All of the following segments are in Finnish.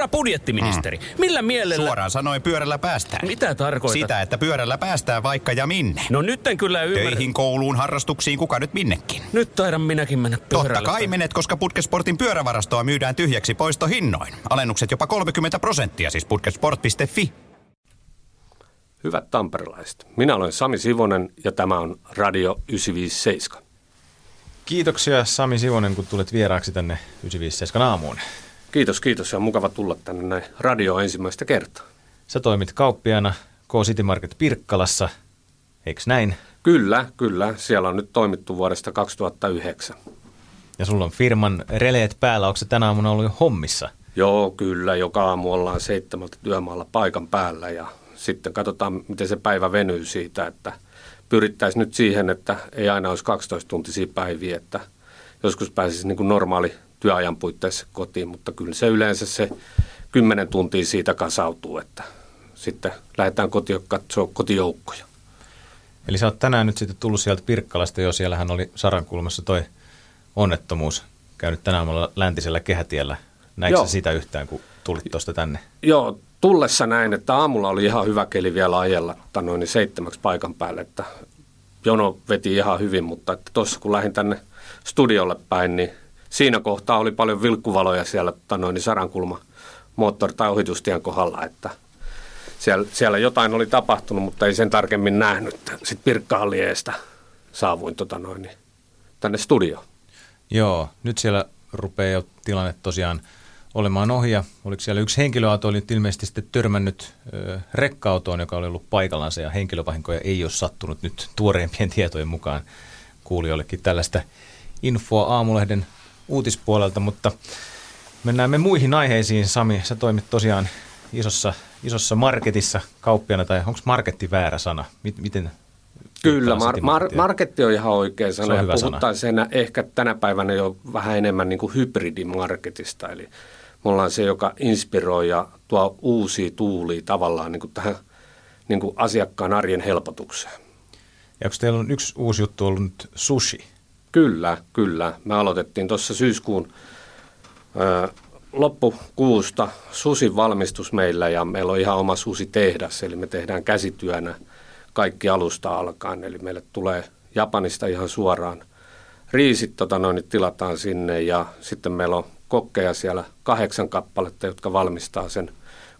Herra budjettiministeri, mm. millä mielellä... Suoraan sanoen pyörällä päästään. Mitä tarkoitat? Sitä, että pyörällä päästään vaikka ja minne. No nyt en kyllä ymmärrä. Töihin, kouluun, harrastuksiin, kuka nyt minnekin. Nyt taidan minäkin mennä pyörällä. Totta kai menet, koska Putkesportin pyörävarastoa myydään tyhjäksi poistohinnoin. Alennukset jopa 30 prosenttia, siis putkesport.fi. Hyvät tamperelaiset, minä olen Sami Sivonen ja tämä on Radio 957. Kiitoksia Sami Sivonen, kun tulet vieraaksi tänne 957 aamuun. Kiitos, kiitos ja on mukava tulla tänne näin radio ensimmäistä kertaa. Sä toimit kauppiana K-City Market Pirkkalassa, eikö näin? Kyllä, kyllä. Siellä on nyt toimittu vuodesta 2009. Ja sulla on firman releet päällä. Onko se tänä aamuna ollut jo hommissa? Joo, kyllä. Joka aamu ollaan seitsemältä työmaalla paikan päällä ja sitten katsotaan, miten se päivä venyy siitä, että pyrittäisiin nyt siihen, että ei aina olisi 12 tuntisia päiviä, että joskus pääsisi niin kuin normaali työajan puitteissa kotiin, mutta kyllä se yleensä se 10 tuntia siitä kasautuu, että sitten lähdetään kotiin katsoa kotijoukkoja. Eli sä oot tänään nyt sitten tullut sieltä Pirkkalasta jo, siellähän oli Sarankulmassa toi onnettomuus käynyt tänään läntisellä kehätiellä. Näikö Joo. sitä yhtään, kun tulit tuosta tänne? Joo, tullessa näin, että aamulla oli ihan hyvä keli vielä ajella noin seitsemäksi paikan päälle, että jono veti ihan hyvin, mutta tuossa kun lähdin tänne studiolle päin, niin siinä kohtaa oli paljon vilkkuvaloja siellä noin sarankulma moottori- tai ohitustien kohdalla, että siellä, siellä jotain oli tapahtunut, mutta ei sen tarkemmin nähnyt. Sitten Pirkkahalliestä saavuin tota noin, niin tänne studioon. Joo, nyt siellä rupeaa jo tilanne tosiaan olemaan ohi ja oliko siellä yksi henkilöauto oli ilmeisesti sitten törmännyt ö, rekka-autoon, joka oli ollut paikallaan ja henkilövahinkoja ei ole sattunut nyt tuoreimpien tietojen mukaan kuulijoillekin tällaista infoa aamulehden uutispuolelta, mutta mennään me muihin aiheisiin. Sami, sä toimit tosiaan isossa, isossa marketissa kauppiana, tai onko marketti väärä sana? Miten Kyllä, mar- mar- marketti on ihan oikea sana. Se on ja puhuttaisiin ehkä tänä päivänä jo vähän enemmän niin kuin hybridimarketista. Eli me ollaan se, joka inspiroi ja tuo uusia tuulia tavallaan niin kuin tähän niin kuin asiakkaan arjen helpotukseen. Ja onko teillä on yksi uusi juttu ollut nyt sushi? Kyllä, kyllä. Me aloitettiin tuossa syyskuun ö, loppukuusta susin valmistus meillä ja meillä on ihan oma susi tehdas, eli me tehdään käsityönä kaikki alusta alkaen. Eli meille tulee Japanista ihan suoraan riisit tota noin, tilataan sinne ja sitten meillä on kokkeja siellä kahdeksan kappaletta, jotka valmistaa sen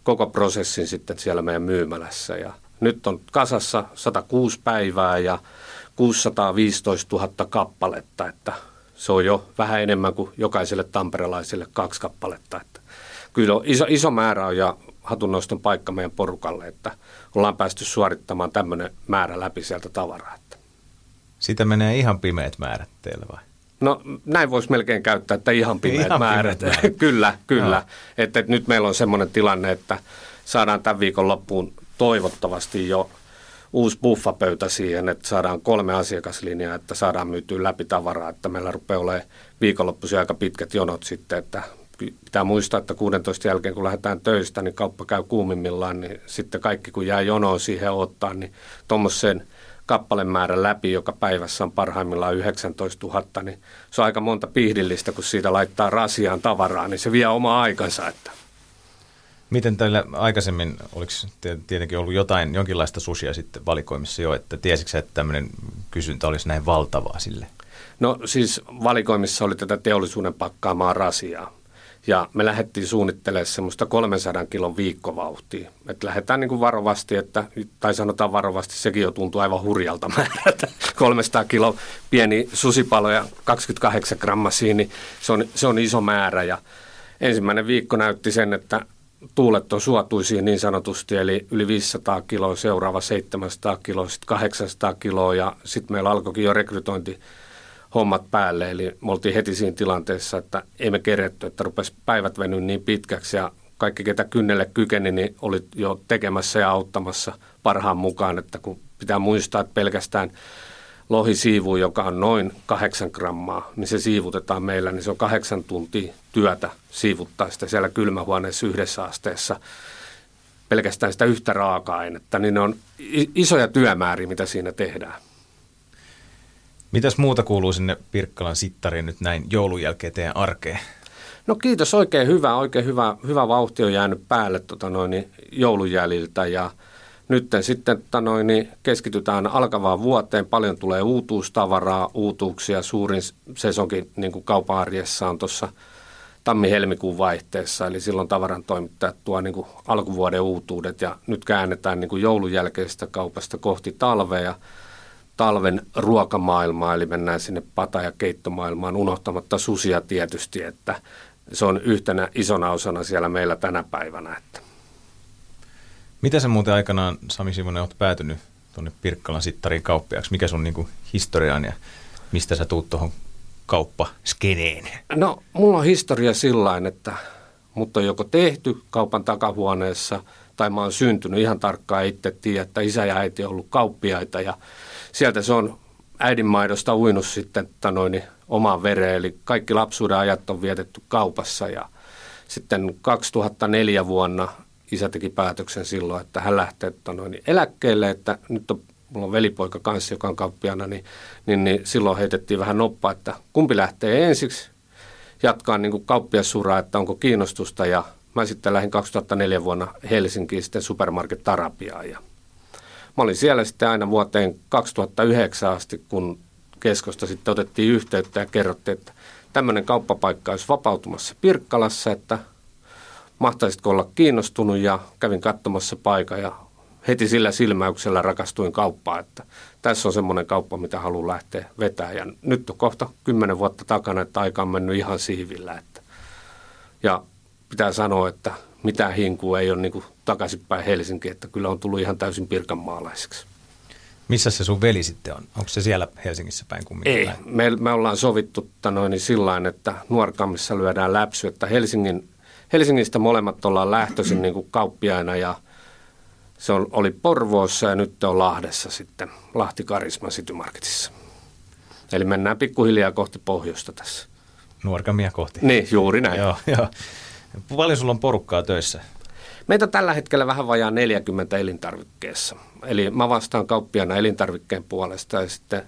koko prosessin sitten siellä meidän myymälässä. Ja nyt on kasassa 106 päivää ja 615 000 kappaletta, että se on jo vähän enemmän kuin jokaiselle tamperelaiselle kaksi kappaletta. Että kyllä on iso, iso määrä on ja hatunnoston paikka meidän porukalle, että ollaan päästy suorittamaan tämmöinen määrä läpi sieltä tavaraa. Että. Sitä menee ihan pimeät määrät teille vai? No näin voisi melkein käyttää, että ihan pimeät ihan määrät. Pimeät määrät. kyllä, kyllä. No. Että, että nyt meillä on semmoinen tilanne, että saadaan tämän viikon loppuun toivottavasti jo uusi buffapöytä siihen, että saadaan kolme asiakaslinjaa, että saadaan myytyä läpi tavaraa, että meillä rupeaa olemaan viikonloppuisin aika pitkät jonot sitten, että pitää muistaa, että 16 jälkeen kun lähdetään töistä, niin kauppa käy kuumimmillaan, niin sitten kaikki kun jää jonoon siihen ottaa, niin tuommoisen kappalemäärän läpi, joka päivässä on parhaimmillaan 19 000, niin se on aika monta pihdillistä, kun siitä laittaa rasiaan tavaraa, niin se vie oma aikansa. Että. Miten teillä aikaisemmin, oliko tietenkin ollut jotain, jonkinlaista susia sitten valikoimissa jo, että tiesitkö että tämmöinen kysyntä olisi näin valtavaa sille? No siis valikoimissa oli tätä teollisuuden pakkaamaa rasiaa. Ja me lähdettiin suunnittelemaan semmoista 300 kilon viikkovauhtia. Että lähdetään niin kuin varovasti, että, tai sanotaan varovasti, sekin jo tuntuu aivan hurjalta määrältä. 300 kilo pieni susipalo ja 28 grammasia, niin se on, se on iso määrä. Ja ensimmäinen viikko näytti sen, että tuulet on suotuisiin niin sanotusti, eli yli 500 kiloa, seuraava 700 kiloa, sitten 800 kiloa ja sitten meillä alkoikin jo rekrytointi hommat päälle. Eli me oltiin heti siinä tilanteessa, että emme keretty, että rupesi päivät venyä niin pitkäksi ja kaikki, ketä kynnelle kykeni, niin oli jo tekemässä ja auttamassa parhaan mukaan, että kun pitää muistaa, että pelkästään lohisiivu, joka on noin kahdeksan grammaa, niin se siivutetaan meillä, niin se on kahdeksan tuntia työtä siivuttaa sitä siellä kylmähuoneessa yhdessä asteessa pelkästään sitä yhtä raaka-ainetta, niin ne on isoja työmääriä, mitä siinä tehdään. Mitäs muuta kuuluu sinne Pirkkalan sittariin nyt näin joulun jälkeen teidän arkeen? No kiitos, oikein hyvä, oikein hyvä, hyvä vauhti on jäänyt päälle tota noin, joulujäljiltä ja nyt sitten tota noin, keskitytään alkavaan vuoteen. Paljon tulee uutuustavaraa, uutuuksia. Suurin sesonkin niin kuin kaupan arjessa on tuossa tammi-helmikuun vaihteessa, eli silloin tavaran toimittajat tuo niin kuin alkuvuoden uutuudet ja nyt käännetään niin kuin joulun jälkeisestä kaupasta kohti talvea talven ruokamaailmaa, eli mennään sinne pata- ja keittomaailmaan unohtamatta susia tietysti, että se on yhtenä isona osana siellä meillä tänä päivänä. Että. Mitä sä muuten aikanaan, Sami Simonen, oot päätynyt tuonne Pirkkalan sittariin kauppiaksi? Mikä sun niinku historiaan ja mistä sä tuut tuohon kauppaskeneen? No, mulla on historia sillä että mutta on joko tehty kaupan takahuoneessa tai mä oon syntynyt ihan tarkkaan itse tiedä, että isä ja äiti on ollut kauppiaita ja sieltä se on äidinmaidosta uinut sitten noin, omaan vereen, eli kaikki lapsuuden ajat on vietetty kaupassa ja sitten 2004 vuonna isä teki päätöksen silloin, että hän lähtee noin, eläkkeelle, että nyt on, mulla on velipoika kanssa, joka on kauppiana, niin, niin, niin silloin heitettiin vähän noppaa, että kumpi lähtee ensiksi, jatkaa niin kuin kauppiasuraa, että onko kiinnostusta. Ja mä sitten lähdin 2004 vuonna Helsinkiin sitten Supermarket Tarapiaan ja Mä olin siellä sitten aina vuoteen 2009 asti, kun keskosta sitten otettiin yhteyttä ja kerrottiin, että tämmöinen kauppapaikka olisi vapautumassa Pirkkalassa, että mahtaisitko olla kiinnostunut ja kävin katsomassa paikan ja heti sillä silmäyksellä rakastuin kauppaan, että tässä on semmoinen kauppa, mitä haluan lähteä vetämään. Ja nyt on kohta kymmenen vuotta takana, että aika on mennyt ihan siivillä. Että. Ja pitää sanoa, että mitään hinkua ei ole niin kuin takaisinpäin Helsinkiin, että kyllä on tullut ihan täysin pirkanmaalaiseksi. Missä se sun veli sitten on? Onko se siellä Helsingissä päin kumminkin? Ei, me, me ollaan sovittu noin sillä että nuorkammissa lyödään läpsy, että Helsingin, Helsingistä molemmat ollaan lähtöisin niin kuin kauppiaina ja se on, oli Porvoossa ja nyt on Lahdessa sitten, Lahti Karisma City Marketissa. Eli mennään pikkuhiljaa kohti pohjoista tässä. Nuorkamia kohti. Niin, juuri näin. Joo, joo. Paljon sulla on porukkaa töissä? Meitä tällä hetkellä vähän vajaa 40 elintarvikkeessa. Eli mä vastaan kauppiana elintarvikkeen puolesta ja sitten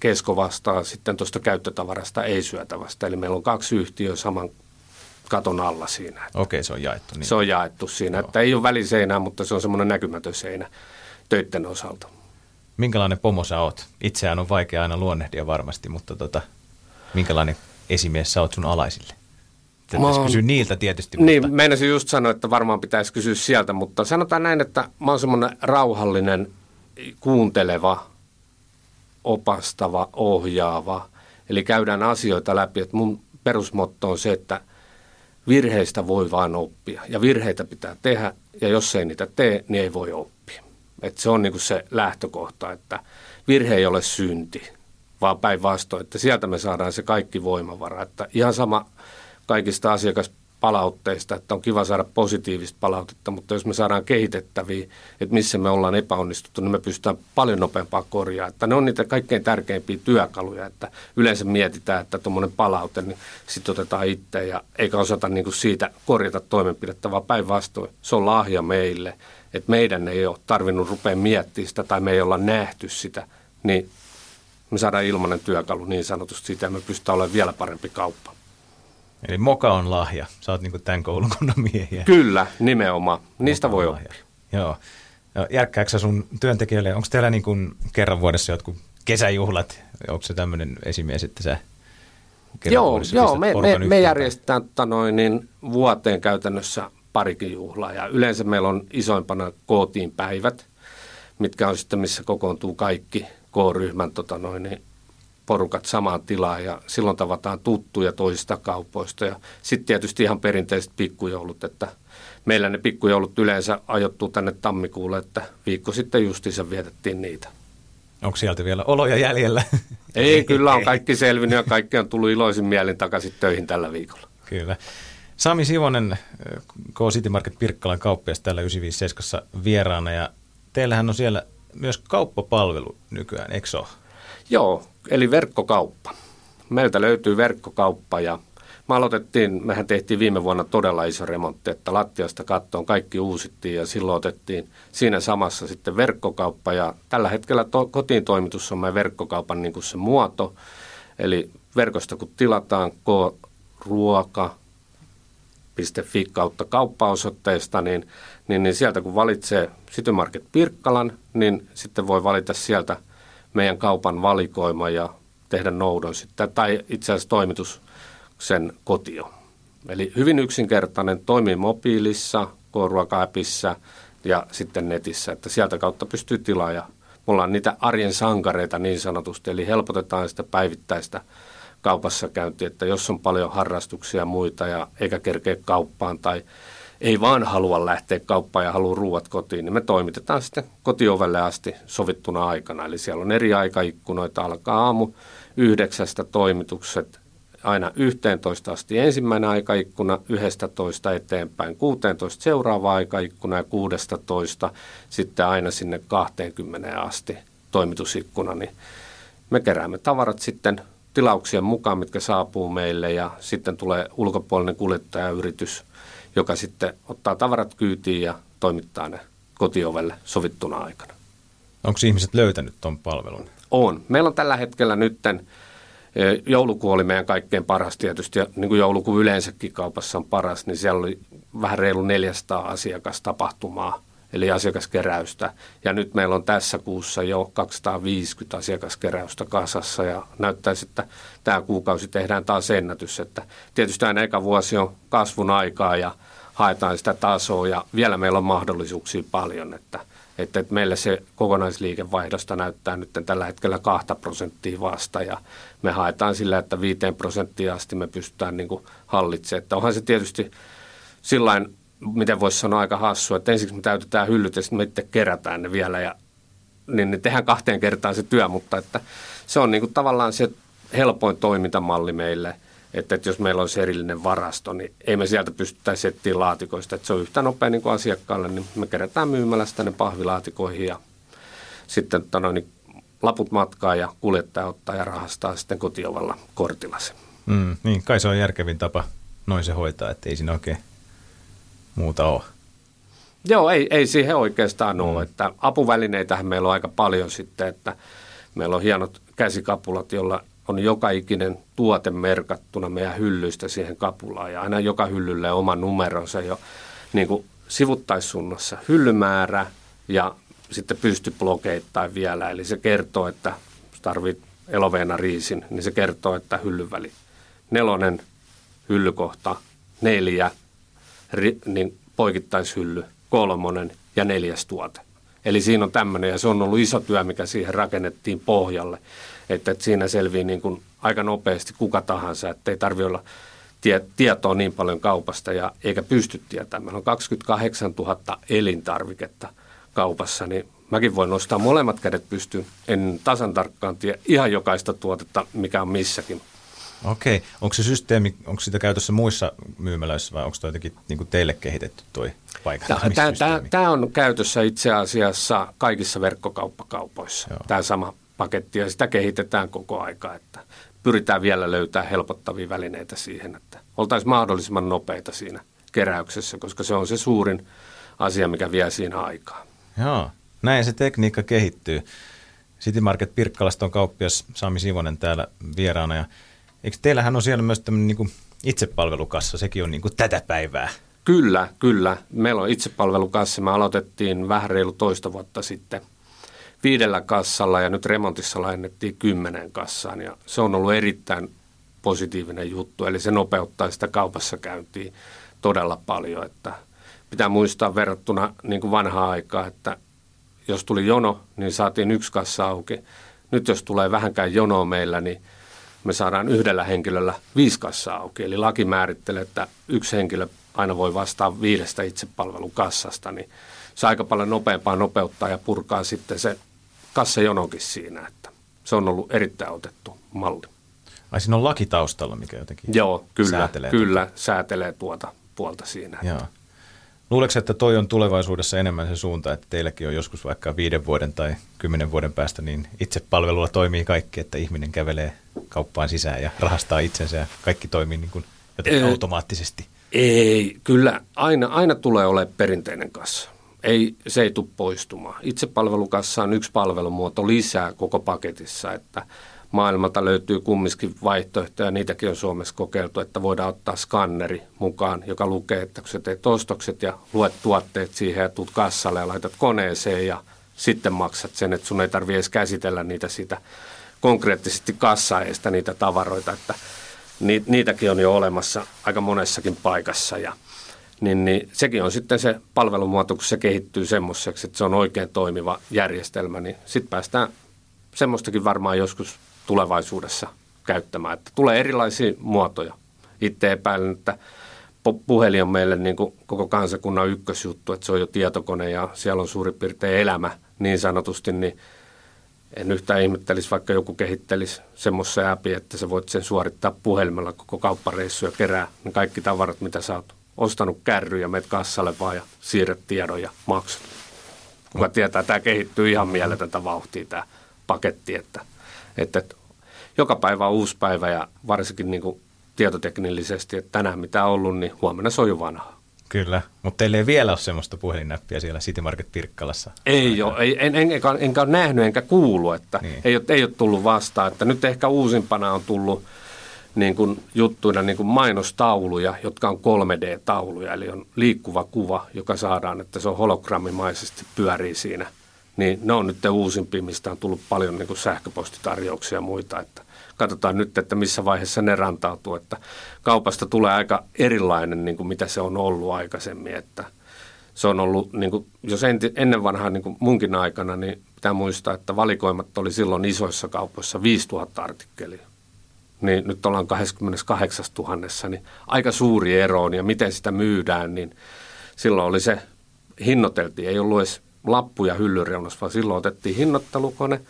Kesko vastaa sitten tuosta käyttötavarasta ei syötävästä. Eli meillä on kaksi yhtiöä saman katon alla siinä. Okei, se on jaettu. Niin. Se on jaettu siinä, Joo. että ei ole väliseinää, mutta se on semmoinen näkymätön seinä töiden osalta. Minkälainen pomo sä oot? Itseään on vaikea aina luonnehdia varmasti, mutta tota, minkälainen esimies sä oot sun alaisille? Pitäisi kysyä niiltä tietysti. Niin, mutta... meinasin just sanoa, että varmaan pitäisi kysyä sieltä, mutta sanotaan näin, että mä oon semmoinen rauhallinen, kuunteleva, opastava, ohjaava. Eli käydään asioita läpi, että mun perusmotto on se, että virheistä voi vaan oppia. Ja virheitä pitää tehdä, ja jos ei niitä tee, niin ei voi oppia. Et se on niinku se lähtökohta, että virhe ei ole synti, vaan päinvastoin, että sieltä me saadaan se kaikki voimavara. Että ihan sama kaikista asiakaspalautteista, että on kiva saada positiivista palautetta, mutta jos me saadaan kehitettäviä, että missä me ollaan epäonnistuttu, niin me pystytään paljon nopeampaa korjaa. Että ne on niitä kaikkein tärkeimpiä työkaluja, että yleensä mietitään, että tuommoinen palaute, niin sitten otetaan itse ja eikä osata niin kuin siitä korjata toimenpidettä, vaan päinvastoin se on lahja meille, että meidän ei ole tarvinnut rupea miettimään sitä tai me ei olla nähty sitä, niin me saadaan ilmainen työkalu niin sanotusti siitä ja me pystytään olemaan vielä parempi kauppa. Eli moka on lahja. Sä oot niin tämän koulukunnan miehiä. Kyllä, nimenomaan. Niistä moka voi oppia. Joo. Järkkääksä sun työntekijöille, onko teillä niin kuin kerran vuodessa jotkut kesäjuhlat? Onko se tämmöinen esimies, että sä Joo, joo me, me, me järjestetään noin, niin vuoteen käytännössä parikin juhlaa ja yleensä meillä on isoimpana kootiin päivät, mitkä on sitten missä kokoontuu kaikki K-ryhmän tota noin, niin porukat samaan tilaan ja silloin tavataan tuttuja toisista kaupoista. Ja sitten tietysti ihan perinteiset pikkujoulut, että meillä ne pikkujoulut yleensä ajoittuu tänne tammikuulle, että viikko sitten justiinsa vietettiin niitä. Onko sieltä vielä oloja jäljellä? Ei, kyllä on kaikki selvinnyt ja kaikki on tullut iloisin mielin takaisin töihin tällä viikolla. Kyllä. Sami Sivonen, K City Market Pirkkalan kauppias täällä 957 vieraana ja teillähän on siellä myös kauppapalvelu nykyään, eikö ole? Joo, eli verkkokauppa. Meiltä löytyy verkkokauppa ja me aloitettiin, mehän tehtiin viime vuonna todella iso remontti, että lattiasta kattoon kaikki uusittiin ja silloin otettiin siinä samassa sitten verkkokauppa ja tällä hetkellä to, kotiin toimitus on meidän verkkokaupan niin kuin se muoto. Eli verkosta kun tilataan ko, ruoka, Fi kautta kauppaosoitteesta, niin, niin, niin sieltä kun valitsee City Market Pirkkalan, niin sitten voi valita sieltä meidän kaupan valikoima ja tehdä noudon sitten, tai itse asiassa toimitus sen kotio. Eli hyvin yksinkertainen, toimii mobiilissa, K-ruoka-appissa ja sitten netissä, että sieltä kautta pystyy tilaaja. Me ollaan niitä arjen sankareita niin sanotusti, eli helpotetaan sitä päivittäistä kaupassa käyntiä, että jos on paljon harrastuksia ja muita ja eikä kerkeä kauppaan tai ei vaan halua lähteä kauppaan ja haluaa ruuat kotiin, niin me toimitetaan sitten kotiovelle asti sovittuna aikana. Eli siellä on eri aikaikkunoita, alkaa aamu yhdeksästä toimitukset aina 11 asti ensimmäinen aikaikkuna, 11 eteenpäin 16 seuraava aikaikkuna ja 16 sitten aina sinne 20 asti toimitusikkuna, niin me keräämme tavarat sitten tilauksien mukaan, mitkä saapuu meille ja sitten tulee ulkopuolinen kuljettajayritys, joka sitten ottaa tavarat kyytiin ja toimittaa ne kotiovelle sovittuna aikana. Onko ihmiset löytänyt tuon palvelun? On. Meillä on tällä hetkellä nytten Joulukuu oli meidän kaikkein paras tietysti, ja niin kuin joulukuu yleensäkin kaupassa on paras, niin siellä oli vähän reilu 400 asiakastapahtumaa, eli asiakaskeräystä. Ja nyt meillä on tässä kuussa jo 250 asiakaskeräystä kasassa, ja näyttäisi, että tämä kuukausi tehdään taas ennätys. Että tietysti aina eka vuosi on kasvun aikaa, ja haetaan sitä tasoa, ja vielä meillä on mahdollisuuksia paljon, että – että, että meillä se kokonaisliikevaihdosta näyttää nyt tällä hetkellä kahta prosenttia vasta ja me haetaan sillä, että viiteen prosenttia asti me pystytään niin hallitsemaan. Että onhan se tietysti sillain, miten voisi sanoa aika hassu, että ensiksi me täytetään hyllyt ja sitten me itse kerätään ne vielä ja niin, niin tehdään kahteen kertaan se työ, mutta että se on niin kuin tavallaan se helpoin toimintamalli meille – että, että jos meillä olisi erillinen varasto, niin ei me sieltä pystyttäisi etsiä laatikoista. Että se on yhtä nopea niin kuin asiakkaalle, niin me kerätään myymälästä ne pahvilaatikoihin ja sitten tano, niin laput matkaa ja kuljettaja ottaa ja rahastaa sitten kotiovalla kortilla se. Mm, niin, kai se on järkevin tapa noin se hoitaa, että ei siinä oikein muuta ole. Joo, ei, ei siihen oikeastaan ole. Että apuvälineitähän meillä on aika paljon sitten, että meillä on hienot käsikapulat, jolla on joka ikinen tuote merkattuna meidän hyllyistä siihen kapulaan ja aina joka hyllylle oma numeronsa jo niin kuin sivuttaissuunnassa hyllymäärä ja sitten pystyblokeittain vielä. Eli se kertoo, että tarvit eloveena riisin, niin se kertoo, että hyllyväli nelonen hyllykohta, neljä, niin poikittaishylly, kolmonen ja neljäs tuote. Eli siinä on tämmöinen, ja se on ollut iso työ, mikä siihen rakennettiin pohjalle että, että siinä selvii niin kuin aika nopeasti kuka tahansa, että ei tarvitse olla tie, tietoa niin paljon kaupasta ja eikä pysty tietämään. Meillä on 28 000 elintarviketta kaupassa, niin mäkin voin nostaa molemmat kädet pystyyn. En tasan tarkkaan tiedä ihan jokaista tuotetta, mikä on missäkin. Okei. Onko se systeemi, onko sitä käytössä muissa myymälöissä vai onko tuo jotenkin niin kuin teille kehitetty tuo paikallistamisysteemi? Tämä on käytössä itse asiassa kaikissa verkkokauppakaupoissa, Joo. tämä sama paketti ja sitä kehitetään koko aika, että pyritään vielä löytämään helpottavia välineitä siihen, että oltaisiin mahdollisimman nopeita siinä keräyksessä, koska se on se suurin asia, mikä vie siinä aikaa. Joo, näin se tekniikka kehittyy. City Market Pirkkalasta on kauppias Sami Sivonen täällä vieraana ja eikö teillähän on siellä myös tämmöinen niin itsepalvelukassa, sekin on niin kuin tätä päivää? Kyllä, kyllä. Meillä on itsepalvelukassa. Me aloitettiin vähän reilu toista vuotta sitten – viidellä kassalla ja nyt remontissa lainettiin kymmenen kassaan ja se on ollut erittäin positiivinen juttu. Eli se nopeuttaa sitä kaupassa käyntiin todella paljon, että pitää muistaa verrattuna niin kuin vanhaa aikaa, että jos tuli jono, niin saatiin yksi kassa auki. Nyt jos tulee vähänkään jonoa meillä, niin me saadaan yhdellä henkilöllä viisi kassaa auki. Eli laki määrittelee, että yksi henkilö aina voi vastaa viidestä itsepalvelukassasta, niin se aika paljon nopeampaa nopeuttaa ja purkaa sitten se kassajonokin siinä, että se on ollut erittäin otettu malli. Ai siinä on laki taustalla, mikä jotenkin Joo, kyllä, säätelee kyllä tuota. säätelee tuota puolta siinä. Joo. Luuleeko, että toi on tulevaisuudessa enemmän se suunta, että teilläkin on joskus vaikka viiden vuoden tai kymmenen vuoden päästä, niin itse palvelulla toimii kaikki, että ihminen kävelee kauppaan sisään ja rahastaa itsensä ja kaikki toimii niin kuin jotenkin automaattisesti? Ei, kyllä aina, aina tulee olemaan perinteinen kassa ei, se ei tule poistumaan. Itsepalvelukassa on yksi palvelumuoto lisää koko paketissa, että maailmalta löytyy kumminkin vaihtoehtoja, niitäkin on Suomessa kokeiltu, että voidaan ottaa skanneri mukaan, joka lukee, että kun sä teet ostokset ja luet tuotteet siihen ja tuut kassalle ja laitat koneeseen ja sitten maksat sen, että sun ei tarvitse edes käsitellä niitä sitä konkreettisesti kassaeesta niitä tavaroita, että niitäkin on jo olemassa aika monessakin paikassa ja niin, niin sekin on sitten se palvelumuoto, kun se kehittyy semmoiseksi, että se on oikein toimiva järjestelmä, niin sitten päästään semmoistakin varmaan joskus tulevaisuudessa käyttämään. Että tulee erilaisia muotoja. Itse epäilen, että puhelin on meille niin kuin koko kansakunnan ykkösjuttu, että se on jo tietokone ja siellä on suurin piirtein elämä niin sanotusti, niin en yhtään ihmettelisi, vaikka joku kehittelisi semmoisen äpi, että sä voit sen suorittaa puhelimella koko kauppareissu ja kerää ne kaikki tavarat, mitä sä oot ostanut kärry ja menet kassalle vaan ja siirret tiedon ja maksut. Kuka tietää, tämä kehittyy ihan mieletöntä vauhtia tämä paketti, että, että, että joka päivä on uusi päivä ja varsinkin niin kuin tietoteknillisesti, että tänään mitä on ollut, niin huomenna se on jo vanha. Kyllä, mutta teillä ei vielä ole semmoista puhelinnäppiä siellä City Market Pirkkalassa. Ei ole, ei, en, en, enkä, enkä ole nähnyt enkä kuullut, että niin. ei, ole, ei ole tullut vastaan. Että nyt ehkä uusimpana on tullut niin kuin juttuina niin kuin mainostauluja, jotka on 3D-tauluja, eli on liikkuva kuva, joka saadaan, että se on hologrammimaisesti pyörii siinä. Niin ne on nyt uusimpia, mistä on tullut paljon niin kuin sähköpostitarjouksia ja muita, että katsotaan nyt, että missä vaiheessa ne rantautuu, että kaupasta tulee aika erilainen niin kuin mitä se on ollut aikaisemmin, että se on ollut, niin kuin, jos ennen vanhaa niin kuin munkin aikana, niin pitää muistaa, että valikoimat oli silloin isoissa kaupoissa 5000 artikkelia. Niin nyt ollaan 28 000, niin aika suuri ero on ja miten sitä myydään, niin silloin oli se, hinnoiteltiin, ei ollut edes lappuja hyllyreunassa, vaan silloin otettiin hinnoittelukone,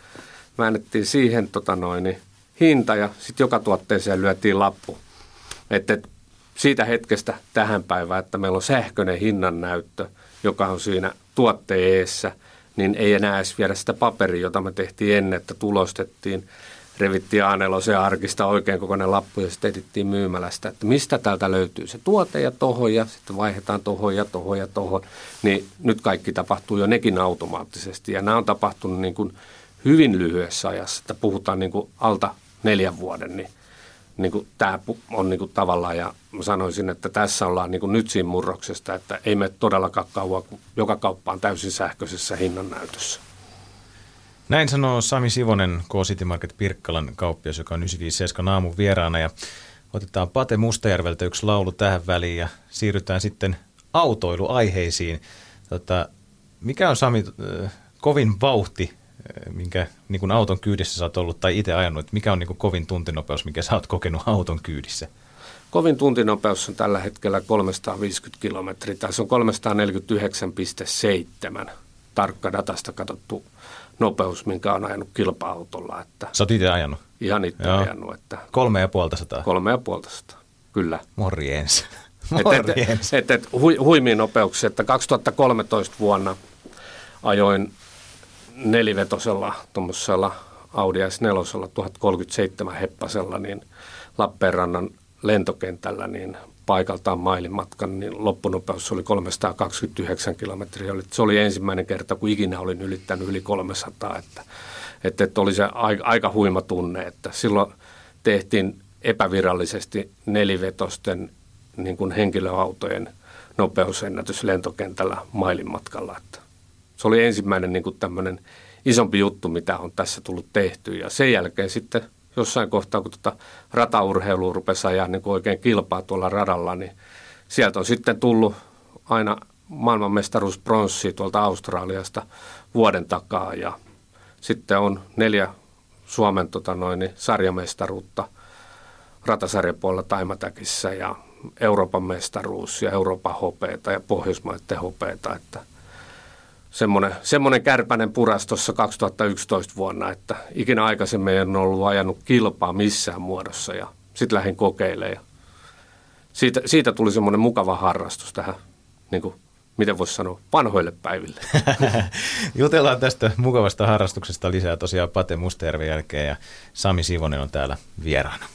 väännettiin siihen tota noin, niin hinta ja sitten joka tuotteeseen lyötiin lappu. Että siitä hetkestä tähän päivään, että meillä on sähköinen hinnannäyttö, joka on siinä tuotteessa, niin ei enää edes viedä sitä paperia, jota me tehtiin ennen, että tulostettiin – revittiin a arkista oikein kokoinen lappu ja sitten etittiin myymälästä, että mistä täältä löytyy se tuote ja tohon ja sitten vaihdetaan tohon ja tohon ja tohon. Niin nyt kaikki tapahtuu jo nekin automaattisesti ja nämä on tapahtunut niin kuin hyvin lyhyessä ajassa, että puhutaan niin kuin alta neljän vuoden, niin, niin kuin tämä on niin kuin tavallaan ja sanoisin, että tässä ollaan niin kuin nyt siinä murroksesta, että ei me todellakaan kauan, kun joka kauppa on täysin sähköisessä hinnannäytössä. Näin sanoo Sami Sivonen K City Market Pirkkalan kauppias, joka on 957 aamun vieraana. Ja otetaan Pate Mustajärveltä yksi laulu tähän väliin ja siirrytään sitten autoiluaiheisiin. Tota, mikä on Sami äh, kovin vauhti, äh, minkä niin kuin auton kyydissä sä oot ollut tai itse ajanut? Mikä on niin kuin kovin tuntinopeus, mikä sä oot kokenut auton kyydissä? Kovin tuntinopeus on tällä hetkellä 350 kilometriä. Tässä on 349,7 tarkka datasta katsottu nopeus, minkä on ajanut kilpa-autolla. Että Sä oot itse ajanut? Ihan itse Joo. ajanut. Että kolme ja puolta sataa? Kolme ja puolta sataa, kyllä. Morjens. Morjens. Et, et, et, hui, huimiin nopeuksia, että 2013 vuonna ajoin nelivetosella tuommoisella Audi S4 1037 heppasella, niin Lappeenrannan lentokentällä, niin paikaltaan mailin matkan, niin loppunopeus oli 329 kilometriä. Se oli ensimmäinen kerta, kun ikinä olin ylittänyt yli 300, että, että, että oli se aika, huima tunne, että silloin tehtiin epävirallisesti nelivetosten niin kuin henkilöautojen nopeusennätys lentokentällä mailin matkalla. Että se oli ensimmäinen niin kuin tämmöinen isompi juttu, mitä on tässä tullut tehty ja sen jälkeen sitten – jossain kohtaa, kun tota rataurheilu rupesi ajaa niin oikein kilpaa tuolla radalla, niin sieltä on sitten tullut aina maailmanmestaruuspronssi tuolta Australiasta vuoden takaa ja sitten on neljä Suomen tota noin, niin sarjamestaruutta ratasarjapuolella Taimatäkissä ja Euroopan mestaruus ja Euroopan hopeita ja Pohjoismaiden hopeita, että – semmoinen, semmoinen kärpänen puras tuossa 2011 vuonna, että ikinä aikaisemmin en ollut ajanut kilpaa missään muodossa ja sitten lähdin kokeilemaan. Ja siitä, siitä tuli semmoinen mukava harrastus tähän, niin kuin, miten voisi sanoa, vanhoille päiville. Jutellaan tästä mukavasta harrastuksesta lisää tosiaan Pate Mustajärven jälkeen ja Sami Sivonen on täällä vieraana.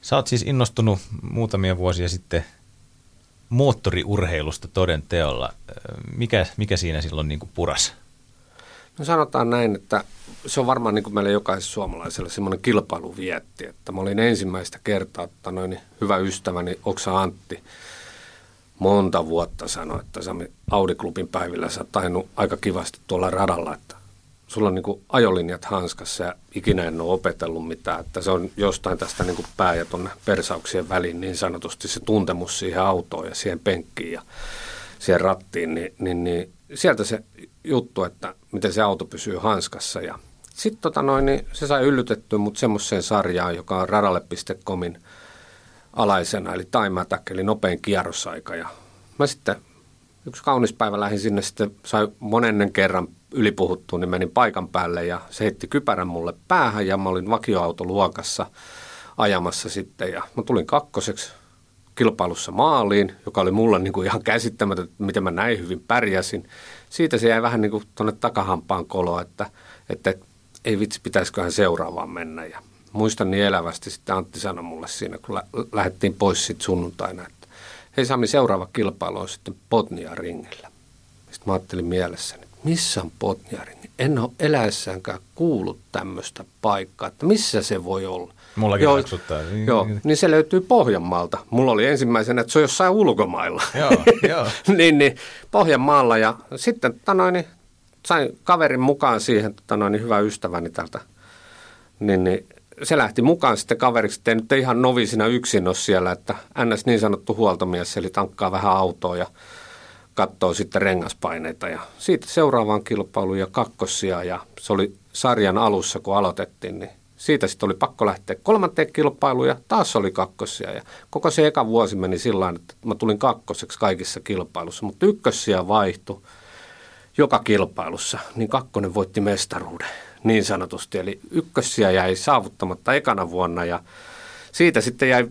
Sä oot siis innostunut muutamia vuosia sitten moottoriurheilusta toden teolla. Mikä, mikä siinä silloin niin kuin puras? No sanotaan näin, että se on varmaan niin kuin meille jokaiselle suomalaiselle semmoinen kilpailuvietti, että mä olin ensimmäistä kertaa, että noin hyvä ystäväni Oksa Antti monta vuotta sanoi, että Sami Audi-klubin päivillä sä tainnut aika kivasti tuolla radalla, että sulla on niin ajolinjat hanskassa ja ikinä en ole opetellut mitään, että se on jostain tästä niin pää ja tuonne persauksien väliin niin sanotusti se tuntemus siihen autoon ja siihen penkkiin ja siihen rattiin, niin, niin, niin sieltä se juttu, että miten se auto pysyy hanskassa ja sitten tota niin se sai yllytettyä mut semmoiseen sarjaan, joka on radalle.comin alaisena, eli Time Attack, eli nopein kierrosaika. Ja mä sitten yksi kaunis päivä lähdin sinne, sitten sai monennen kerran ylipuhuttua, niin menin paikan päälle ja se heitti kypärän mulle päähän ja mä olin vakioautoluokassa ajamassa sitten ja mä tulin kakkoseksi kilpailussa maaliin, joka oli mulle niin kuin ihan käsittämätön, miten mä näin hyvin pärjäsin. Siitä se jäi vähän niin kuin tuonne takahampaan kolo, että, että ei vitsi, pitäisiköhän seuraavaan mennä. Ja muistan niin elävästi sitten Antti sanoi mulle siinä, kun lä- lähdettiin pois sitten sunnuntaina, että hei Sami, seuraava kilpailu on sitten Botnia ringillä. Sitten mä ajattelin mielessäni, missä on Botnia ringi? En ole eläessäänkään kuullut tämmöistä paikkaa, että missä se voi olla. Mullakin joo, raksuttaa. joo, niin se löytyy Pohjanmaalta. Mulla oli ensimmäisenä, että se on jossain ulkomailla. Joo, joo. niin, niin, Pohjanmaalla ja sitten tanoin, niin, sain kaverin mukaan siihen, tanoin, niin, hyvä ystäväni täältä. Niin, niin, se lähti mukaan sitten kaveriksi, että ei nyt ihan novisina yksin ole siellä, että ns. niin sanottu huoltomies, eli tankkaa vähän autoa ja katsoo sitten rengaspaineita. Ja siitä seuraavaan kilpailuun ja kakkosia ja se oli sarjan alussa, kun aloitettiin, niin siitä sitten oli pakko lähteä kolmanteen kilpailuun ja taas oli kakkosia. Ja koko se eka vuosi meni sillä että mä tulin kakkoseksi kaikissa kilpailussa, mutta ykkössiä vaihtui joka kilpailussa, niin kakkonen voitti mestaruuden niin sanotusti. Eli ykkössiä jäi saavuttamatta ekana vuonna ja siitä sitten jäi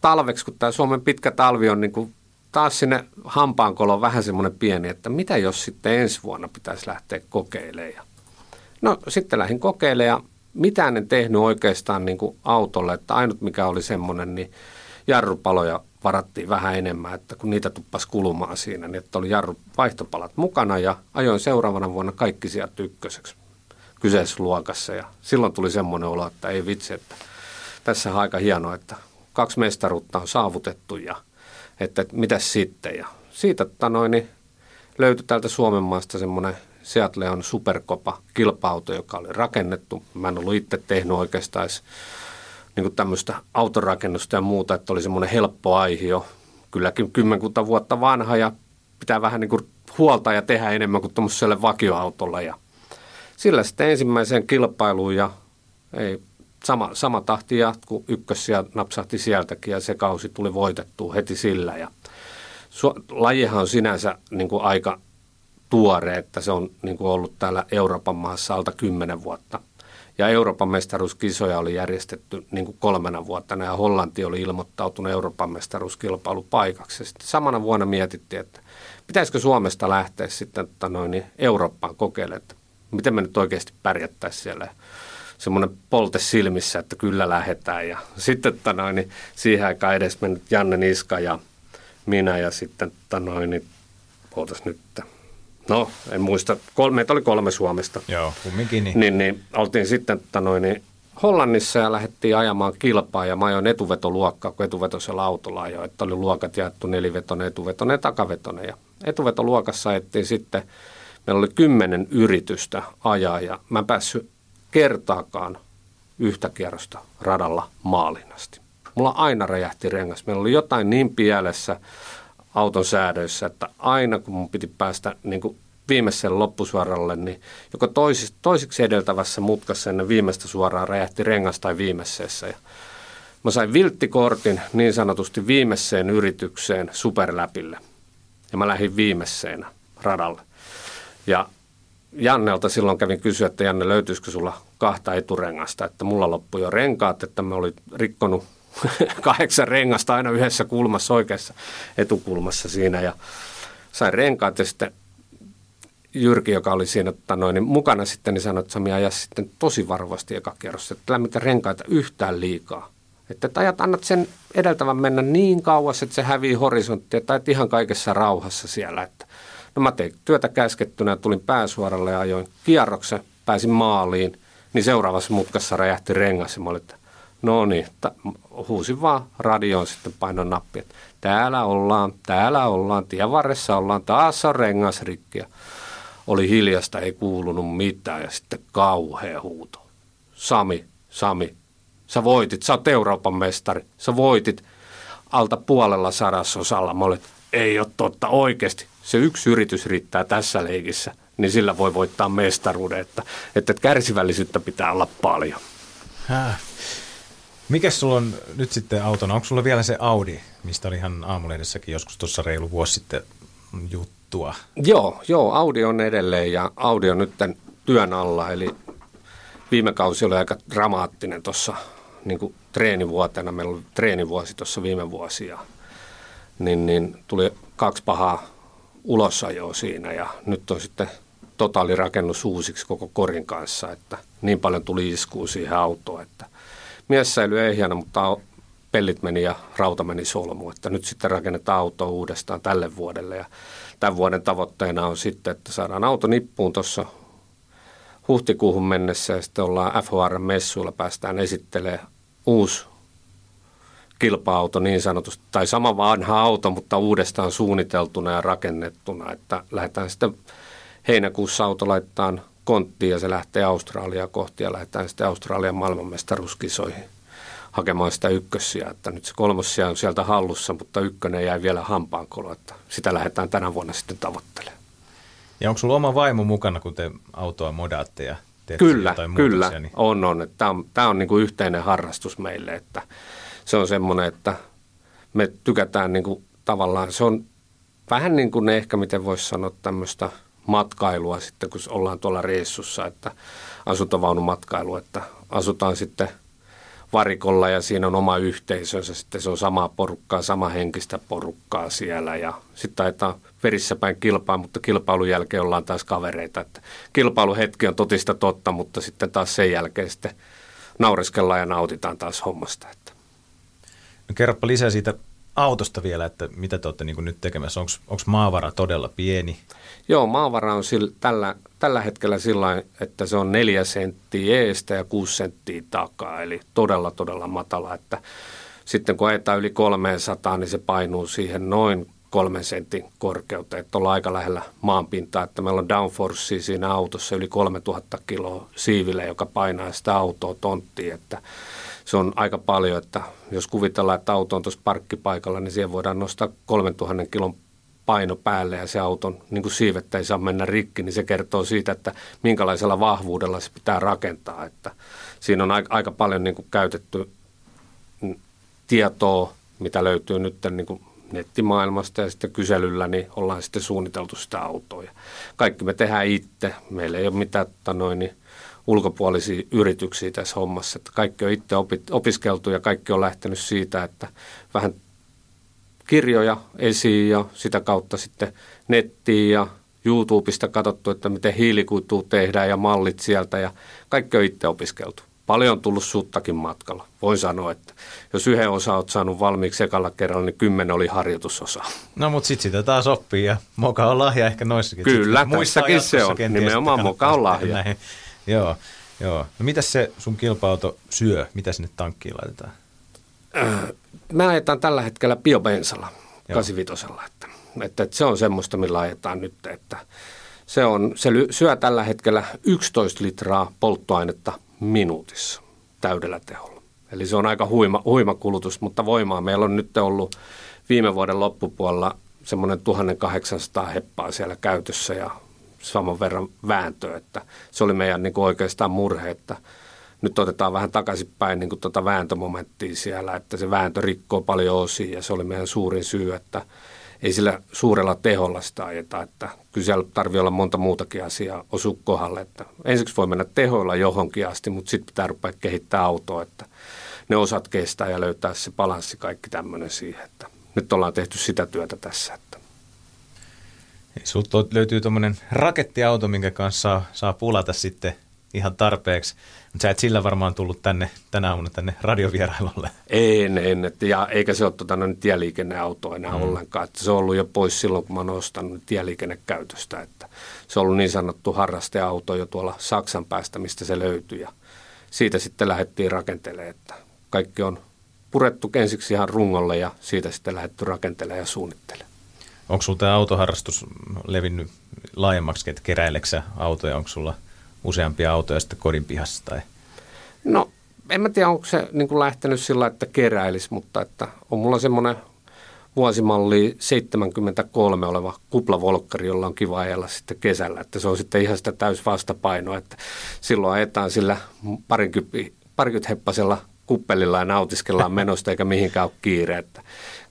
talveksi, kun tämä Suomen pitkä talvi on niin kuin taas sinne hampaankoloon vähän semmoinen pieni, että mitä jos sitten ensi vuonna pitäisi lähteä kokeilemaan. No sitten lähdin kokeilemaan ja mitään en tehnyt oikeastaan niin kuin autolle, että ainut mikä oli semmoinen, niin jarrupaloja varattiin vähän enemmän, että kun niitä tuppas kulumaan siinä, niin että oli jarru vaihtopalat mukana ja ajoin seuraavana vuonna kaikki sieltä ykköseksi kyseessä luokassa ja silloin tuli semmoinen olo, että ei vitsi, että tässä on aika hienoa, että kaksi mestaruutta on saavutettu ja että, että mitäs sitten ja siitä että noin, niin löytyi täältä Suomen maasta semmoinen Seat Leon Superkopa kilpa-auto, joka oli rakennettu. Mä en ollut itse tehnyt oikeastaan niin tämmöistä autorakennusta ja muuta, että oli semmoinen helppo aihio. Kylläkin kymmenkunta vuotta vanha ja pitää vähän niin kuin huolta ja tehdä enemmän kuin tuommoiselle vakioautolla. Ja sillä sitten ensimmäiseen kilpailuun ja ei, sama, sama tahti jatku, ykkössiä napsahti sieltäkin ja se kausi tuli voitettua heti sillä. Ja su, lajihan on sinänsä niin kuin aika tuore, että se on niin kuin ollut täällä Euroopan maassa alta kymmenen vuotta. Ja Euroopan mestaruuskisoja oli järjestetty niin kuin kolmena vuotta ja Hollanti oli ilmoittautunut Euroopan mestaruuskilpailupaikaksi. Sitten samana vuonna mietittiin, että pitäisikö Suomesta lähteä sitten että noin, niin Eurooppaan kokeilemaan, että miten me nyt oikeasti pärjättäisiin siellä. Semmoinen polte silmissä, että kyllä lähdetään. Ja sitten että noin, niin siihen aikaan edes mennyt Janne Niska ja minä ja sitten että noin, niin, nyt, no en muista, kolme, meitä oli kolme Suomesta. Joo, kumminkin. Niin, niin, niin oltiin sitten että noin, niin Hollannissa ja lähdettiin ajamaan kilpaa ja mä ajoin etuvetoluokkaa, kun etuvetosella autolla ajoin, että oli luokat jaettu nelivetonen, etuvetonen ja takavetonen. Ja etuvetoluokassa ajettiin sitten, meillä oli kymmenen yritystä ajaa ja mä en päässyt kertaakaan yhtä kierrosta radalla maalinnasti. Mulla aina räjähti rengas. Meillä oli jotain niin pielessä auton säädöissä, että aina kun mun piti päästä niin kuin viimeiselle loppusuoralle, niin joko toisiksi edeltävässä mutkassa ennen viimeistä suoraa räjähti rengas tai viimeisessä. Ja mä sain vilttikortin niin sanotusti viimeiseen yritykseen superläpille. Ja mä lähdin viimeiseen radalle. Ja Jannelta silloin kävin kysyä, että Janne löytyisikö sulla kahta eturengasta, että mulla loppui jo renkaat, että mä olin rikkonut kahdeksan rengasta aina yhdessä kulmassa, oikeassa etukulmassa siinä ja sain renkaat ja sitten Jyrki, joka oli siinä että noin, niin mukana sitten, niin sanoi, että Sami ajaa sitten tosi varovasti eka kerros, että lämmitä renkaita yhtään liikaa. Että, että ajat, annat sen edeltävän mennä niin kauas, että se hävii horisonttia, et ihan kaikessa rauhassa siellä. Että No mä tein työtä käskettynä, tulin pääsuoralle ja ajoin kierroksen, pääsin maaliin, niin seuraavassa mutkassa räjähti rengas ja mä olin, että no niin, ta- huusin vaan radioon sitten painon nappi, että täällä ollaan, täällä ollaan, tien varressa ollaan, taas on rengas rikki. Ja oli hiljasta, ei kuulunut mitään ja sitten kauhea huuto. Sami, Sami, sä voitit, sä oot Euroopan mestari, sä voitit alta puolella sadasosalla. Mä olin, ei ole totta oikeasti. Se yksi yritys riittää tässä leikissä, niin sillä voi voittaa mestaruuden, että, että kärsivällisyyttä pitää olla paljon. Häh. Mikäs sulla on nyt sitten autona? Onko sulla vielä se Audi, mistä oli ihan aamulehdessäkin joskus tuossa reilu vuosi sitten juttua? Joo, joo, Audi on edelleen ja Audi on nyt työn alla, eli viime kausi oli aika dramaattinen tuossa niin treenivuotena. Meillä oli treenivuosi tuossa viime vuosi ja niin, niin tuli kaksi pahaa ulosajoa siinä ja nyt on sitten totaalirakennus uusiksi koko korin kanssa, että niin paljon tuli iskuu siihen autoon, että miessäily ei hieno, mutta pellit meni ja rauta meni solmu, että nyt sitten rakennetaan auto uudestaan tälle vuodelle ja tämän vuoden tavoitteena on sitten, että saadaan auto nippuun tuossa huhtikuuhun mennessä ja sitten ollaan FHR-messuilla, päästään esittelemään uusi kilpa-auto niin sanotusti, tai sama vanha auto, mutta uudestaan suunniteltuna ja rakennettuna, että lähdetään sitten heinäkuussa auto laittaa konttiin ja se lähtee Australiaa kohti ja lähdetään sitten Australian maailmanmestaruuskisoihin hakemaan sitä ykkössiä, että nyt se kolmossia on sieltä hallussa, mutta ykkönen jäi vielä hampaankolo, että sitä lähdetään tänä vuonna sitten tavoittelemaan. Ja onko sulla oma vaimo mukana, kun te autoa modaatte ja teette Kyllä, jotain kyllä, muutoksia, niin on, on. Tämä on, tämä on niin kuin yhteinen harrastus meille, että se on semmoinen, että me tykätään niin kuin tavallaan, se on vähän niin kuin ehkä, miten voisi sanoa tämmöistä matkailua sitten, kun ollaan tuolla reissussa, että asuntovaunumatkailu, että asutaan sitten varikolla ja siinä on oma yhteisönsä, sitten se on samaa porukkaa, sama henkistä porukkaa siellä ja sitten taitaa verissä päin kilpaa, mutta kilpailun jälkeen ollaan taas kavereita, että kilpailuhetki on totista totta, mutta sitten taas sen jälkeen sitten naureskellaan ja nautitaan taas hommasta. Että. No kerropa lisää siitä autosta vielä, että mitä te olette niin nyt tekemässä. Onko maavara todella pieni? Joo, maavara on sillä, tällä, tällä hetkellä sillä että se on neljä senttiä eestä ja kuusi senttiä takaa, eli todella todella matala, että sitten kun ajetaan yli 300, niin se painuu siihen noin kolmen sentin korkeuteen, että ollaan aika lähellä maanpintaa, että meillä on downforce siinä autossa yli 3000 kiloa siiville, joka painaa sitä autoa tonttiin, että se on aika paljon, että jos kuvitellaan, että auto on tuossa parkkipaikalla, niin siihen voidaan nostaa 3000 kilon paino päälle ja se auton niin kuin siivettä ei saa mennä rikki, niin se kertoo siitä, että minkälaisella vahvuudella se pitää rakentaa. Että siinä on aika, paljon niin kuin käytetty tietoa, mitä löytyy nyt niin kuin nettimaailmasta ja sitten kyselyllä, niin ollaan sitten suunniteltu sitä autoa. Ja kaikki me tehdään itse. Meillä ei ole mitään noin, niin ulkopuolisia yrityksiä tässä hommassa. Että kaikki on itse opiskeltu ja kaikki on lähtenyt siitä, että vähän kirjoja esiin ja sitä kautta sitten nettiin ja YouTubesta katsottu, että miten hiilikuituu tehdään ja mallit sieltä ja kaikki on itse opiskeltu. Paljon on tullut suttakin matkalla. Voin sanoa, että jos yhden osa olet saanut valmiiksi ekalla kerralla, niin kymmenen oli harjoitusosa. No mutta sitten sitä taas oppii ja moka on lahja ehkä noissakin. Kyllä, muissakin se on. Nimenomaan moka on lahja. Näin. Joo, joo. No mitä se sun kilpa-auto syö? Mitä sinne tankkiin laitetaan? me ajetaan tällä hetkellä biobensalla, 85 että, että, että se on semmoista, millä ajetaan nyt, että se, on, se syö tällä hetkellä 11 litraa polttoainetta minuutissa täydellä teholla. Eli se on aika huima, huima kulutus, mutta voimaa meillä on nyt ollut viime vuoden loppupuolella semmoinen 1800 heppaa siellä käytössä ja saman verran vääntöä, että se oli meidän niin kuin oikeastaan murhe, että nyt otetaan vähän takaisinpäin niin tuota vääntömomenttia siellä, että se vääntö rikkoo paljon osia ja se oli meidän suurin syy, että ei sillä suurella teholla sitä ajeta, että kyllä siellä tarvii olla monta muutakin asiaa osu kohdalle, että ensiksi voi mennä tehoilla johonkin asti, mutta sitten pitää rupea kehittää autoa, että ne osat kestää ja löytää se balanssi kaikki tämmöinen siihen, että nyt ollaan tehty sitä työtä tässä. Että. Sulta löytyy tuommoinen rakettiauto, minkä kanssa saa, saa pulata sitten ihan tarpeeksi. Mutta sä et sillä varmaan tullut tänne tänä aamuna tänne radiovierailulle. En, en. Että, ja eikä se ole tota, no, tieliikenneauto enää mm. ollenkaan. Että se on ollut jo pois silloin, kun mä oon ostanut tieliikennekäytöstä. Että se on ollut niin sanottu harrasteauto jo tuolla Saksan päästä, mistä se löytyi. Ja siitä sitten lähdettiin rakentelemaan, että kaikki on purettu ensiksi ihan rungolle ja siitä sitten lähdetty rakentelemaan ja suunnittelemaan. Onko sulla tämä autoharrastus levinnyt laajemmaksi, että keräileksä autoja? Onko sulla useampia autoja sitten kodin pihassa? Tai? No, en mä tiedä, onko se niin kuin lähtenyt sillä, että keräilisi, mutta että on mulla semmoinen vuosimalli 73 oleva kuplavolkkari, jolla on kiva ajella sitten kesällä. Että se on sitten ihan sitä täysvastapainoa, että silloin ajetaan sillä parikymmentä heppasella kuppelilla ja nautiskellaan menosta eikä mihinkään ole kiire. Että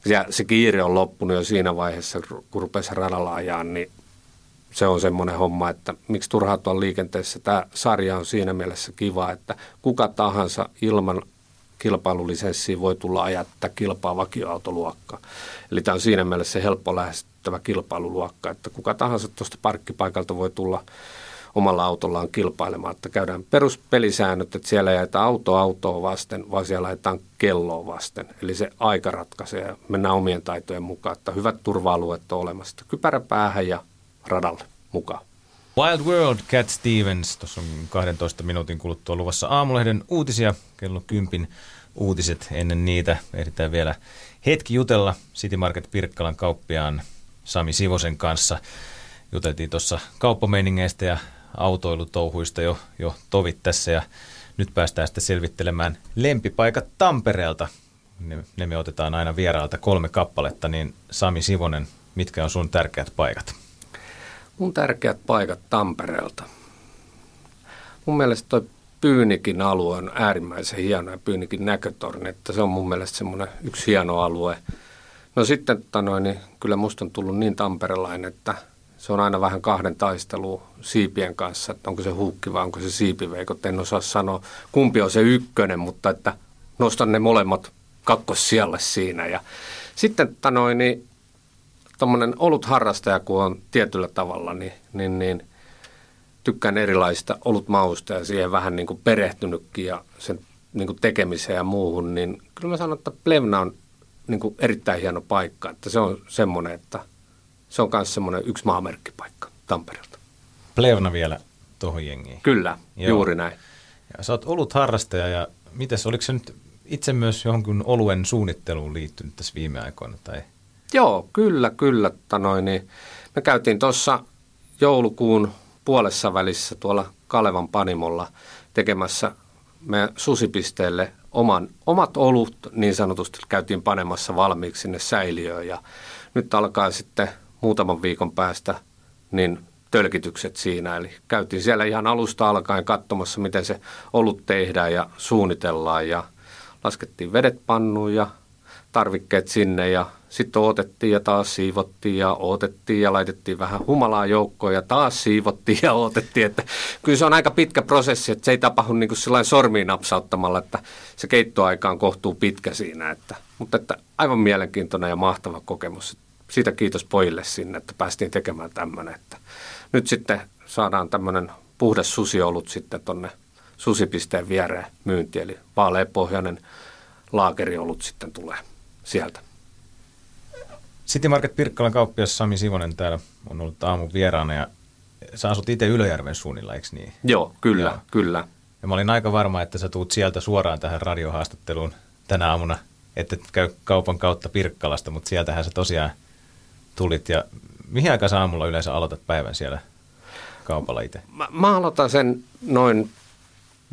ja se kiire on loppunut jo siinä vaiheessa, kun rupesi radalla ajaa, niin se on semmoinen homma, että miksi turhautua liikenteessä. Tämä sarja on siinä mielessä kiva, että kuka tahansa ilman kilpailulisenssiä voi tulla ajaa tätä kilpaa vakioautoluokkaa. Eli tämä on siinä mielessä helppo lähestyttävä kilpailuluokka, että kuka tahansa tuosta parkkipaikalta voi tulla omalla autollaan kilpailemaan, että käydään peruspelisäännöt, että siellä ei ajeta auto autoa vasten, vaan siellä ajetaan kelloa vasten. Eli se aika ratkaisee ja mennään omien taitojen mukaan, että hyvät turva-alueet on olemassa. Kypärä päähän ja radalle mukaan. Wild World, Cat Stevens. Tuossa on 12 minuutin kuluttua luvassa aamulehden uutisia. Kello kympin uutiset ennen niitä. Ehditään vielä hetki jutella City Market Pirkkalan kauppiaan Sami Sivosen kanssa. Juteltiin tuossa kauppameiningeistä ja autoilutouhuista jo, jo tovit tässä ja nyt päästään sitten selvittelemään lempipaikat Tampereelta. Ne, ne me otetaan aina vieraalta kolme kappaletta, niin Sami Sivonen, mitkä on sun tärkeät paikat? Mun tärkeät paikat Tampereelta. Mun mielestä toi Pyynikin alue on äärimmäisen hieno ja Pyynikin näkötorni, että se on mun mielestä semmoinen yksi hieno alue. No sitten tota noin, niin kyllä musta on tullut niin tamperelainen, että se on aina vähän kahden taistelu siipien kanssa, että onko se huukki vai onko se siipiveikot. En osaa sanoa, kumpi on se ykkönen, mutta että nostan ne molemmat kakkossijalle siinä. Ja sitten tota noin, niin tuommoinen olut harrastaja, kun on tietyllä tavalla, niin, niin, niin tykkään erilaista olutmausta ja siihen vähän niin kuin perehtynytkin ja sen niin kuin tekemiseen ja muuhun, niin kyllä mä sanon, että Plevna on niin kuin erittäin hieno paikka. Että se on semmoinen, että se on myös semmoinen yksi maamerkkipaikka Tampereelta. Plevna vielä tuohon jengiin. Kyllä, Joo. juuri näin. Ja sä oot ollut harrastaja ja mites, oliko se nyt itse myös johonkin oluen suunnitteluun liittynyt tässä viime aikoina? Tai? Joo, kyllä, kyllä. Tanoin, niin me käytiin tuossa joulukuun puolessa välissä tuolla Kalevan Panimolla tekemässä meidän susipisteelle oman, omat olut niin sanotusti käytiin panemassa valmiiksi sinne säiliöön ja nyt alkaa sitten muutaman viikon päästä niin tölkitykset siinä. Eli käytiin siellä ihan alusta alkaen katsomassa, miten se olut tehdään ja suunnitellaan ja laskettiin vedet pannuun ja tarvikkeet sinne ja sitten otettiin ja taas siivottiin ja otettiin ja laitettiin vähän humalaa joukkoon ja taas siivottiin ja otettiin. Että kyllä se on aika pitkä prosessi, että se ei tapahdu niin kuin sormiin napsauttamalla, että se keittoaika on kohtuu pitkä siinä. Että, mutta että aivan mielenkiintoinen ja mahtava kokemus. Siitä kiitos pojille sinne, että päästiin tekemään tämmöinen. Että nyt sitten saadaan tämmöinen puhdas susiolut sitten tonne susipisteen viereen myynti, eli vaaleapohjainen laakeriolut sitten tulee sieltä. City Market Pirkkalan kauppias Sami Sivonen täällä on ollut aamun vieraana ja sä asut itse Ylöjärven suunnilla, eikö niin? Joo, kyllä, Joo. kyllä. Ja mä olin aika varma, että sä tuut sieltä suoraan tähän radiohaastatteluun tänä aamuna, että käy kaupan kautta Pirkkalasta, mutta sieltähän sä tosiaan tulit. Ja mihin aikaan sä aamulla yleensä aloitat päivän siellä kaupalla itse? Mä, mä aloitan sen noin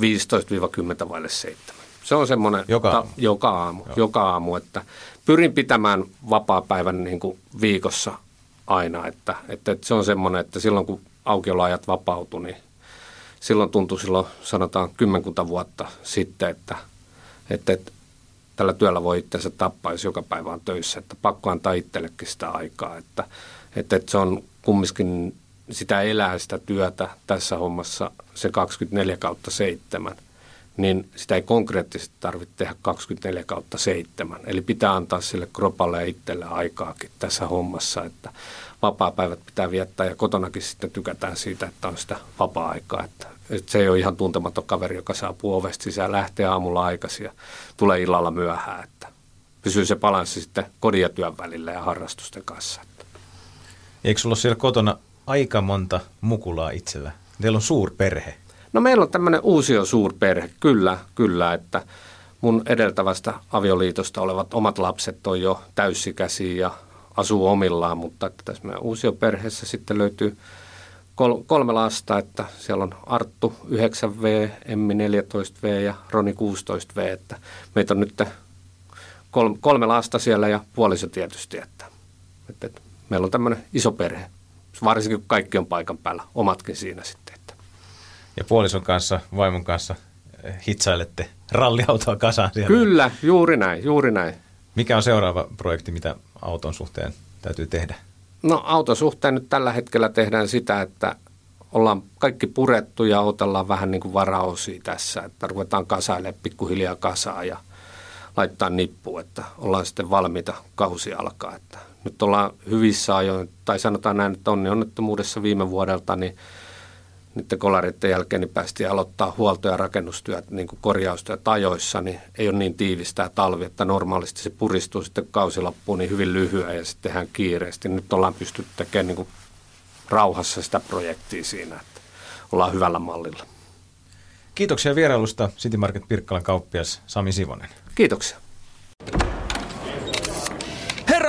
15-10 vaille 7. Se on semmoinen joka aamu, ta, joka aamu, joka aamu että pyrin pitämään vapaa-päivän niin kuin viikossa aina, että, että, että se on semmoinen, että silloin kun aukioloajat vapautui, niin silloin tuntui silloin sanotaan kymmenkunta vuotta sitten, että, että, että tällä työllä voi itsensä tappaa, jos joka päivä on töissä, että pakko antaa itsellekin sitä aikaa, että, että, että se on kumminkin sitä elää sitä työtä tässä hommassa se 24 kautta 7, niin sitä ei konkreettisesti tarvitse tehdä 24 kautta 7. Eli pitää antaa sille kropalle ja itselle aikaakin tässä hommassa, että vapaa-päivät pitää viettää ja kotonakin sitten tykätään siitä, että on sitä vapaa-aikaa. Että, että se ei ole ihan tuntematon kaveri, joka saapuu ovesta sisään, lähtee aamulla aikaisin ja tulee illalla myöhään. Että pysyy se balanssi sitten kodin ja työn välillä ja harrastusten kanssa. Että. Eikö sulla ole siellä kotona aika monta mukulaa itsellä? Teillä on suurperhe. No meillä on tämmöinen uusio suurperhe, kyllä, kyllä, että mun edeltävästä avioliitosta olevat omat lapset on jo täysikäisiä ja asuu omillaan, mutta että tässä meidän uusioperheessä sitten löytyy kolme lasta, että siellä on Arttu 9V, Emmi 14V ja Roni 16V, että meitä on nyt kolme lasta siellä ja puoliso tietysti, että, että, että meillä on tämmöinen iso perhe, varsinkin kun kaikki on paikan päällä, omatkin siinä sitten. Ja puolison kanssa, vaimon kanssa eh, hitsailette ralliautoa kasaan siellä. Kyllä, juuri näin, juuri näin. Mikä on seuraava projekti, mitä auton suhteen täytyy tehdä? No auton suhteen nyt tällä hetkellä tehdään sitä, että ollaan kaikki purettu ja otellaan vähän niin kuin varaosia tässä, että ruvetaan kasailemaan pikkuhiljaa kasaa ja laittaa nippu, että ollaan sitten valmiita kausi alkaa. Että nyt ollaan hyvissä ajoin, tai sanotaan näin, että onnettomuudessa viime vuodelta, niin niiden kolareiden jälkeen niin päästiin aloittaa huolto- ja rakennustyöt, niin kuin korjaustyöt ajoissa, niin ei ole niin tiivistä talvi, että normaalisti se puristuu sitten kausilappuun niin hyvin lyhyen ja sitten tehdään kiireesti. Nyt ollaan pystytty tekemään niin kuin rauhassa sitä projektia siinä, että ollaan hyvällä mallilla. Kiitoksia vierailusta City Market Pirkkalan kauppias Sami Sivonen. Kiitoksia.